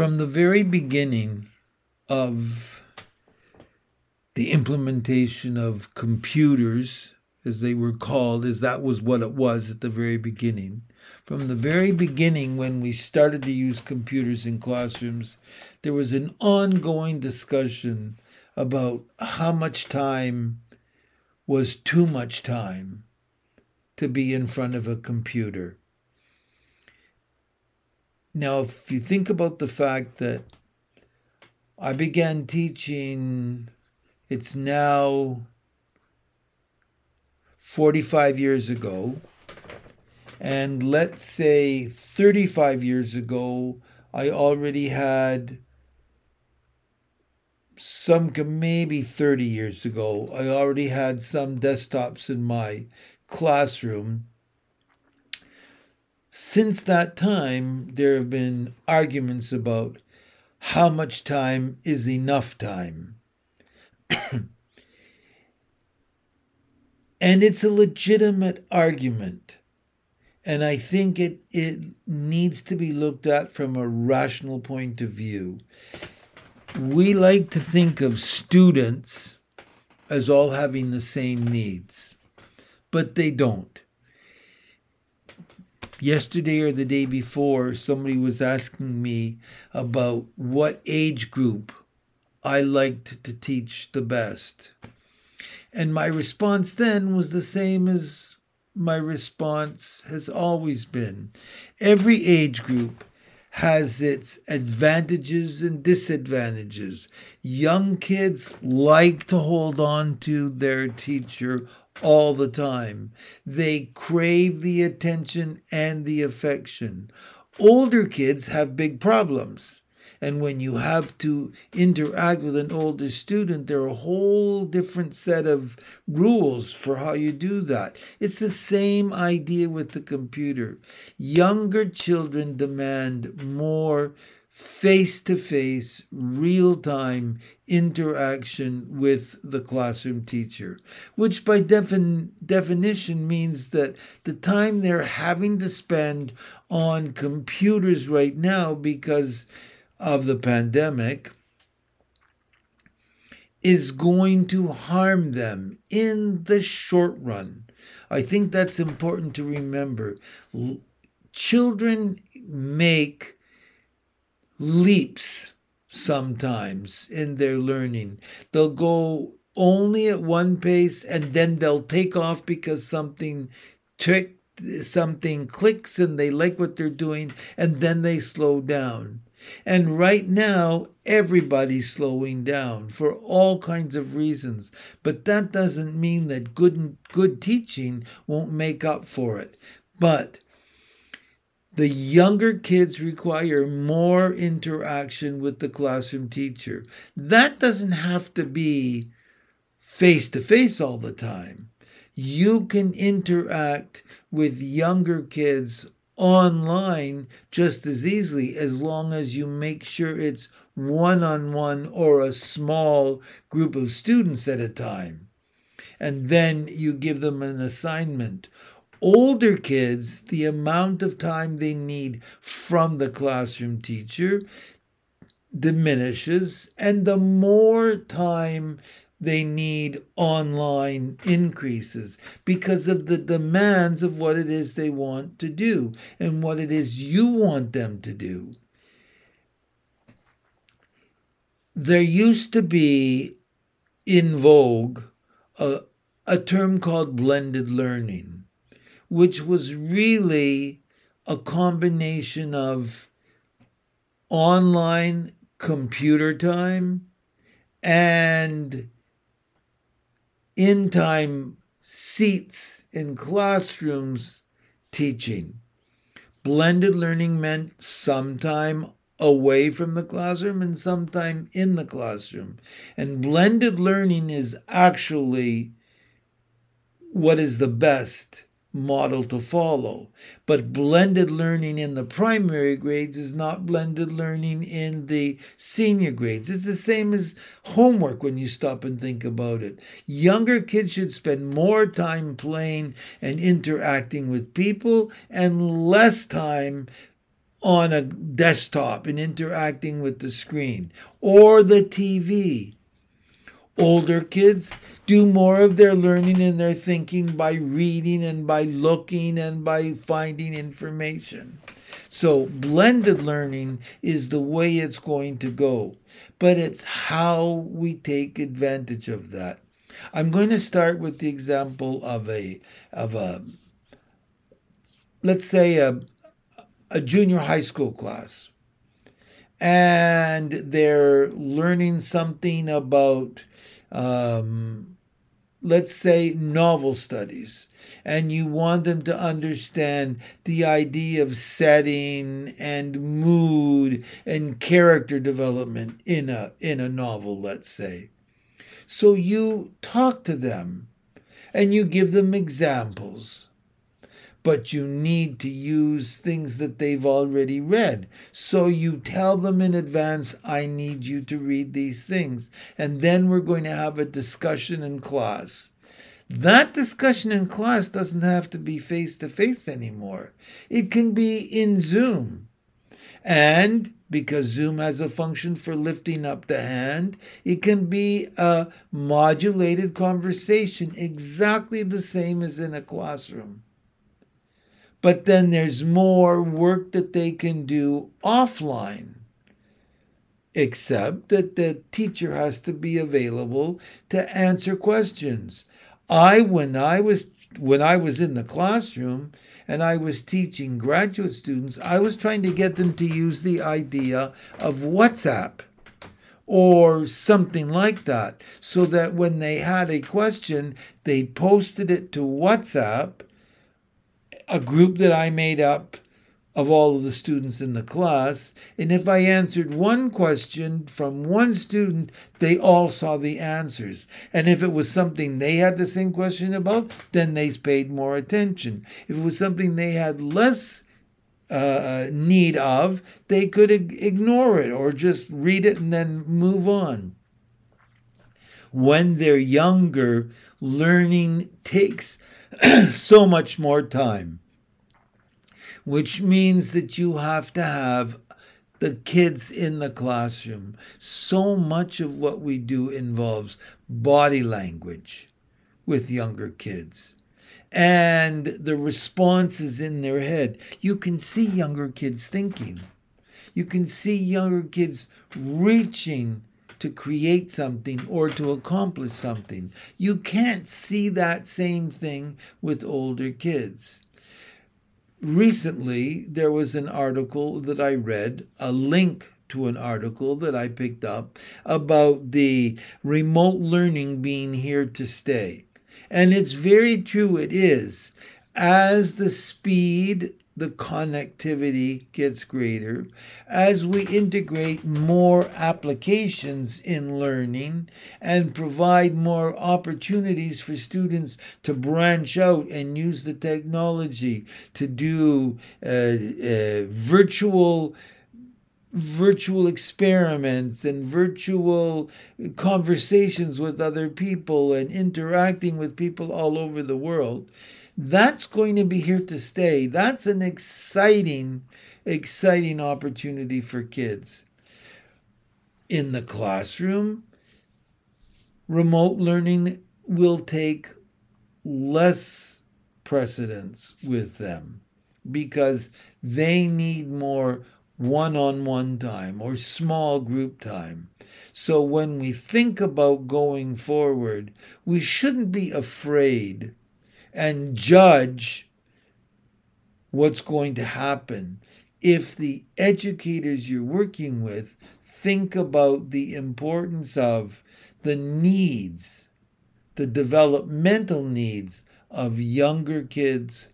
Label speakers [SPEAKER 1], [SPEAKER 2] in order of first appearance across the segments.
[SPEAKER 1] From the very beginning of the implementation of computers, as they were called, as that was what it was at the very beginning, from the very beginning, when we started to use computers in classrooms, there was an ongoing discussion about how much time was too much time to be in front of a computer. Now, if you think about the fact that I began teaching, it's now 45 years ago. And let's say 35 years ago, I already had some, maybe 30 years ago, I already had some desktops in my classroom since that time, there have been arguments about how much time is enough time. and it's a legitimate argument. And I think it, it needs to be looked at from a rational point of view. We like to think of students as all having the same needs, but they don't yesterday or the day before, somebody was asking me about what age group I liked to teach the best. And my response then was the same as my response has always been. Every age group has its advantages and disadvantages. Young kids like to hold on to their teacher all the time. They crave the attention and the affection. Older kids have big problems. And when you have to interact with an older student, there are a whole different set of rules for how you do that. It's the same idea with the computer. Younger children demand more face to face, real time interaction with the classroom teacher, which by defin- definition means that the time they're having to spend on computers right now because of the pandemic is going to harm them in the short run. I think that's important to remember. Children make leaps sometimes in their learning. They'll go only at one pace and then they'll take off because something trick something clicks and they like what they're doing and then they slow down. And right now, everybody's slowing down for all kinds of reasons. But that doesn't mean that good, good teaching won't make up for it. But the younger kids require more interaction with the classroom teacher. That doesn't have to be face to face all the time. You can interact with younger kids online just as easily as long as you make sure it's one on one or a small group of students at a time. And then you give them an assignment older kids, the amount of time they need from the classroom teacher diminishes, and the more time they need online increases because of the demands of what it is they want to do and what it is you want them to do. There used to be in vogue a, a term called blended learning which was really a combination of online computer time and in time seats in classrooms teaching. Blended learning meant some time away from the classroom and some time in the classroom. And blended learning is actually what is the best model to follow. But blended learning in the primary grades is not blended learning in the senior grades. It's the same as homework when you stop and think about it. Younger kids should spend more time playing and interacting with people and less time on a desktop and interacting with the screen or the TV. Older kids do more of their learning and their thinking by reading and by looking and by finding information. So, blended learning is the way it's going to go, but it's how we take advantage of that. I'm going to start with the example of a of a let's say a a junior high school class and they're learning something about um, let's say novel studies. And you want them to understand the idea of setting and mood and character development in a in a novel let's say. So you talk to them and you give them examples but you need to use things that they've already read. So you tell them in advance, I need you to read these things. And then we're going to have a discussion in class. That discussion in class doesn't have to be face to face anymore. It can be in Zoom. And because Zoom has a function for lifting up the hand, it can be a modulated conversation exactly the same as in a classroom. But then there's more work that they can do offline, except that the teacher has to be available to answer questions. I, when I was when I was in the classroom and I was teaching graduate students, I was trying to get them to use the idea of WhatsApp or something like that, so that when they had a question, they posted it to WhatsApp a group that I made up of all of the students in the class. And if I answered one question from one student, they all saw the answers. And if it was something they had the same question about, then they paid more attention. If it was something they had less uh, need of, they could ignore it or just read it and then move on. When they're younger, learning takes so much more time which means that you have to have the kids in the classroom. So much of what we do involves body language with younger kids. And the responses in their head. You can see younger kids thinking. You can see younger kids reaching to create something or to accomplish something. You can't see that same thing with older kids recently there was an article that I read, a link to an article that I picked up about the remote learning being here to stay. And it's very true, it is. As the speed the connectivity gets greater as we integrate more applications in learning and provide more opportunities for students to branch out and use the technology to do uh, uh, virtual virtual experiments and virtual conversations with other people and interacting with people all over the world that's going to be here to stay. That's an exciting, exciting opportunity for kids. In the classroom, remote learning will take less precedence with them because they need more one on one time or small group time. So when we think about going forward, we shouldn't be afraid and judge what's going to happen if the educators you're working with think about the importance of the needs, the developmental needs of younger kids,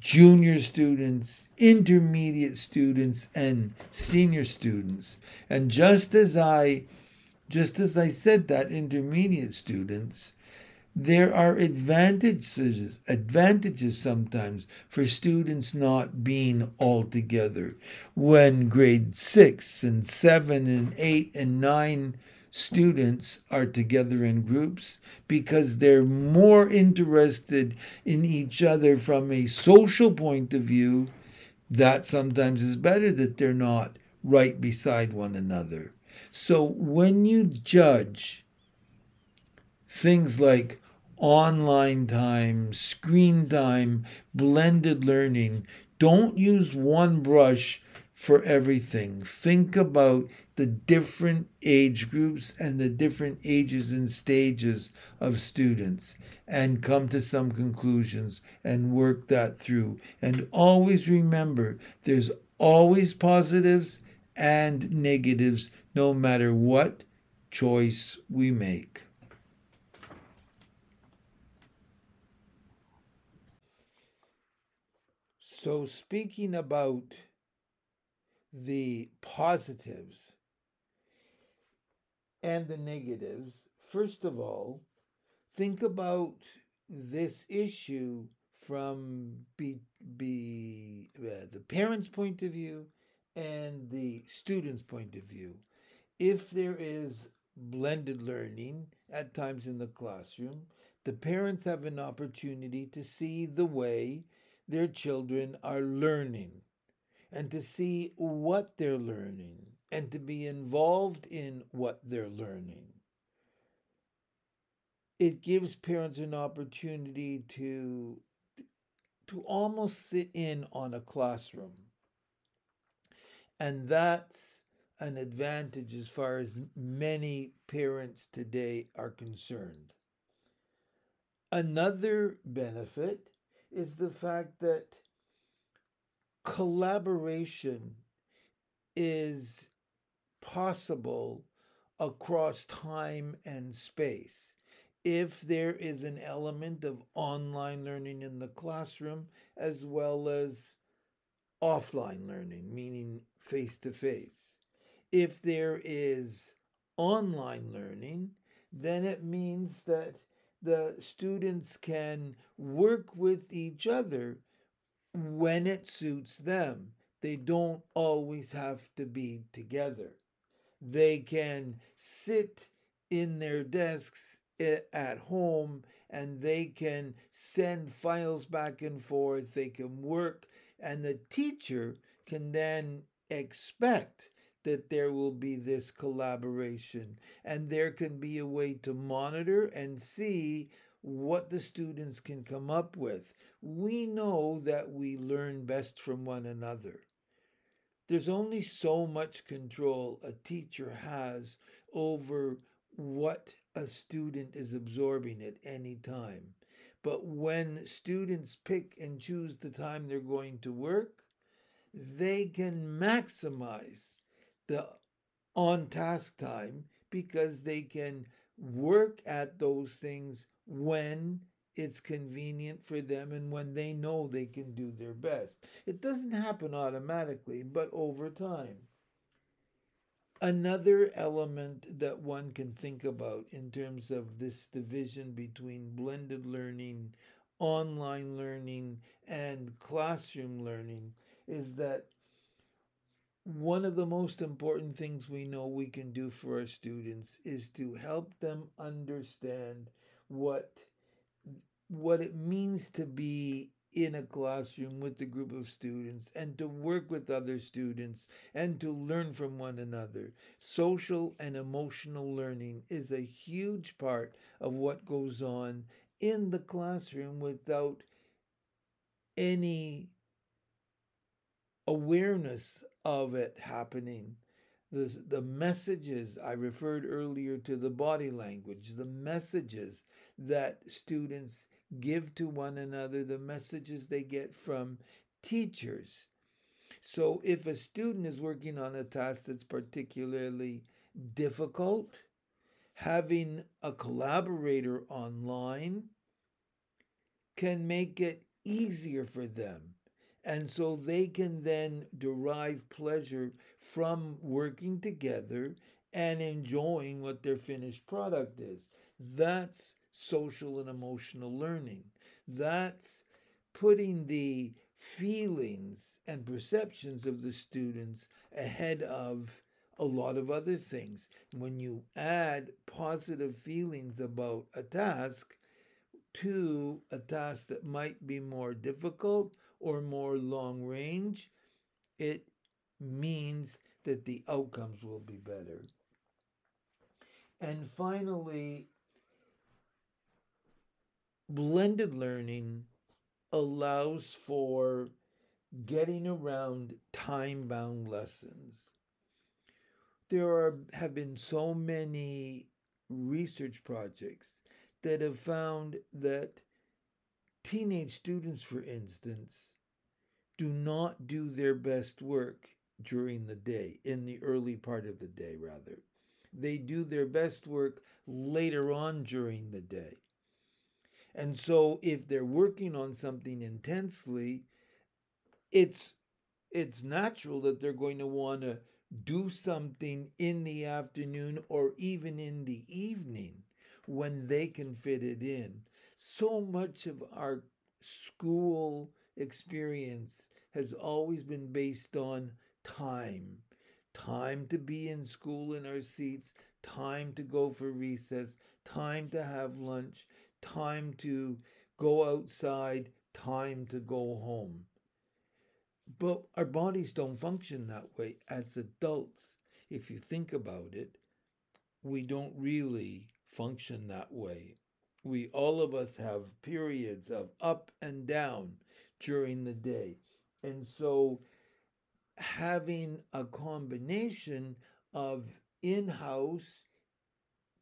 [SPEAKER 1] junior students, intermediate students, and senior students. And just as I just as I said that intermediate students, there are advantages advantages sometimes for students not being all together when grade 6 and 7 and 8 and 9 students are together in groups because they're more interested in each other from a social point of view That sometimes is better that they're not right beside one another. So when you judge things like online time, screen time, blended learning, don't use one brush for everything. Think about the different age groups and the different ages and stages of students and come to some conclusions and work that through. And always remember there's always positives and negatives no matter what choice we make. So, speaking about the positives and the negatives, first of all, think about this issue from be, be, uh, the parent's point of view and the student's point of view. If there is blended learning at times in the classroom, the parents have an opportunity to see the way their children are learning and to see what they're learning and to be involved in what they're learning. It gives parents an opportunity to, to almost sit in on a classroom. And that's an advantage as far as many parents today are concerned. Another benefit is the fact that collaboration is possible across time and space. If there is an element of online learning in the classroom as well as offline learning, meaning face to face. If there is online learning, then it means that the students can work with each other when it suits them. They don't always have to be together. They can sit in their desks eh, at home and they can send files back and forth. They can work, and the teacher can then expect that there will be this collaboration and there can be a way to monitor and see what the students can come up with. We know that we learn best from one another. There's only so much control a teacher has over what a student is absorbing at any time. But when students pick and choose the time they're going to work, they can maximize the on task time because they can work at those things when it's convenient for them and when they know they can do their best. It doesn't happen automatically, but over time. Another element that one can think about in terms of this division between blended learning, online learning, and classroom learning is that one of the most important things we know we can do for our students is to help them understand what what it means to be in a classroom with a group of students and to work with other students and to learn from one another. Social and emotional learning is a huge part of what goes on in the classroom without any awareness of it happening. The, the messages, I referred earlier to the body language, the messages that students give to one another, the messages they get from teachers. So if a student is working on a task that's particularly difficult, having a collaborator online can make it easier for them and so they can then derive pleasure from working together and enjoying what their finished product is. That's social and emotional learning. That's putting the feelings and perceptions of the students ahead of a lot of other things. When you add positive feelings about a task to a task that might be more difficult or more long range, it means that the outcomes will be better. And finally, blended learning allows for getting around time bound lessons. There are, have been so many research projects that have found that teenage students, for instance, do not do their best work during the day, in the early part of the day, rather. They do their best work later on during the day. And so if they're working on something intensely, it's it's natural that they're going to want to do something in the afternoon or even in the evening when they can fit it in. So much of our school experience has always been based on time time to be in school in our seats, time to go for recess, time to have lunch, time to go outside, time to go home. But our bodies don't function that way as adults. If you think about it, we don't really function that way. We all of us have periods of up and down during the day. And so having a combination of in house,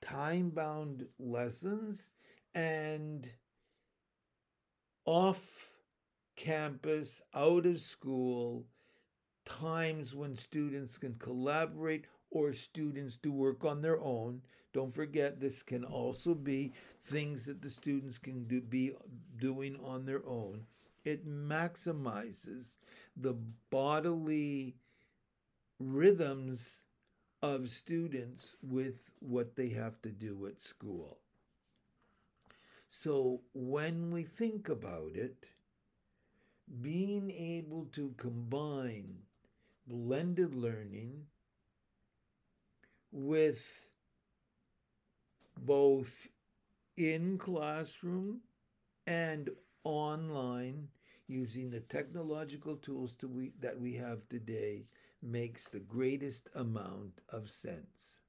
[SPEAKER 1] time bound lessons and off campus, out of school, times when students can collaborate or students do work on their own. Don't forget, this can also be things that the students can do, be doing on their own it maximizes the bodily rhythms of students with what they have to do at school. So when we think about it, being able to combine blended learning with both in classroom and online using the technological tools to we, that we have today makes the greatest amount of sense.